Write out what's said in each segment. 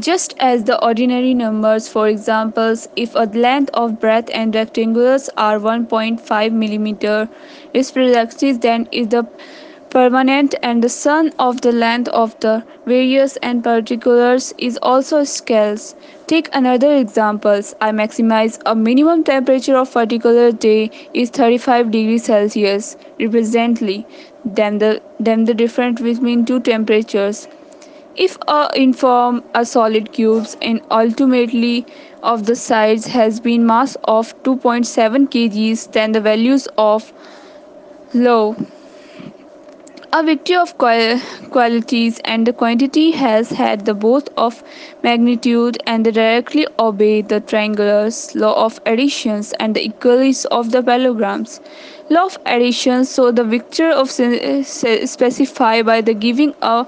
Just as the ordinary numbers, for example, if a length of breadth and rectangles are 1.5 millimeter, is precise then is the permanent and the sum of the length of the various and particulars is also scales. Take another examples. I maximize a minimum temperature of particular day is 35 degrees Celsius. Represently, then the then the difference between two temperatures if a inform a solid cubes and ultimately of the size has been mass of 2.7 kgs then the values of low a victory of qual- qualities and the quantity has had the both of magnitude and directly obey the triangular's law of additions and the equalities of the parallelograms. Law of addition so the vector of specify by the giving a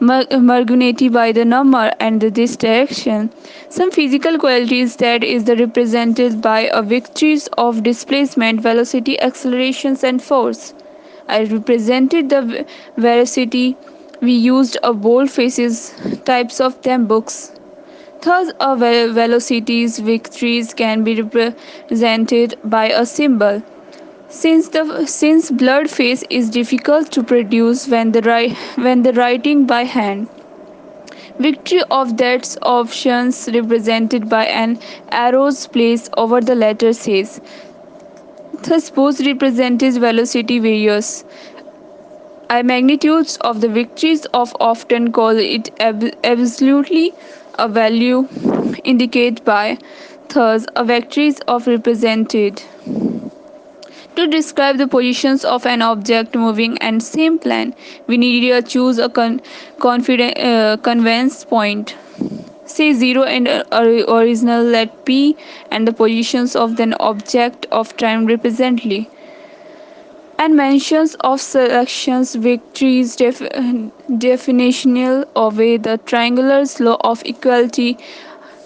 mar- marginality by the number and this direction. Some physical qualities that is the represented by a vectors of displacement, velocity, accelerations and force. I represented the veracity. We used a bold faces types of them books. Thus, a ve- velocities victories can be represented by a symbol. Since the since blurred face is difficult to produce when the ri- when the writing by hand, victory of that options represented by an arrow's place over the letter says. Thus, both represented velocity varies. I magnitudes of the victories of often call it ab- absolutely a value indicated by thus a victories of represented to describe the positions of an object moving and same plan we need to choose a con- confident uh, point say 0 and original let p and the positions of an object of time represently. And mentions of selections victories def- definitional away the triangular law of equality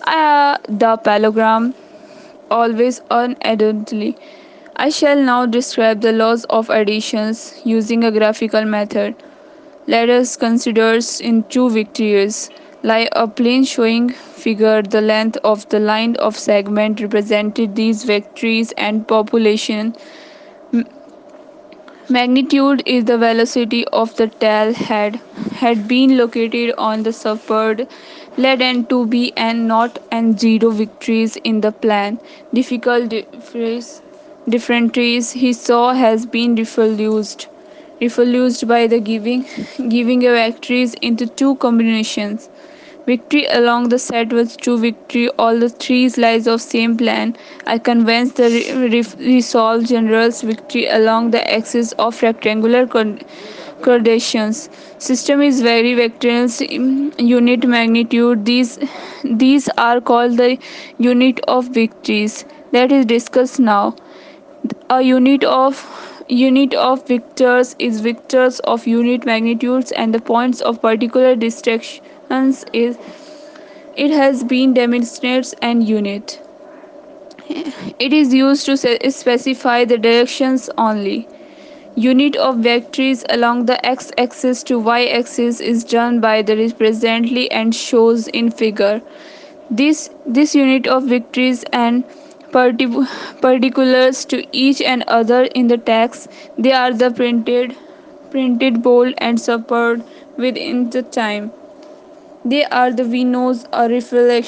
uh, the parallelogram always unadulterated I shall now describe the laws of additions using a graphical method. Let us consider in two victories lie a plane showing figure. The length of the line of segment represented these victories and population. Magnitude is the velocity of the tail head had been located on the support led and to be and not and zero victories in the plan. Difficult different trees he saw has been reproduced reproduced by the giving giving a victories into two combinations Victory along the set was true victory. All the three slides of same plan. I convinced the re- re- resolve generals victory along the axis of rectangular coordinations. System is very vectorial unit magnitude. These these are called the unit of victories. That is discussed now. A unit of unit of vectors is vectors of unit magnitudes and the points of particular is it has been demonstrated and unit. It is used to specify the directions only. Unit of vectors along the x-axis to y-axis is done by the represently and shows in figure. This this unit of vectors and parti- particulars to each and other in the text. They are the printed printed bold and supported within the time. They are the we knows a reflection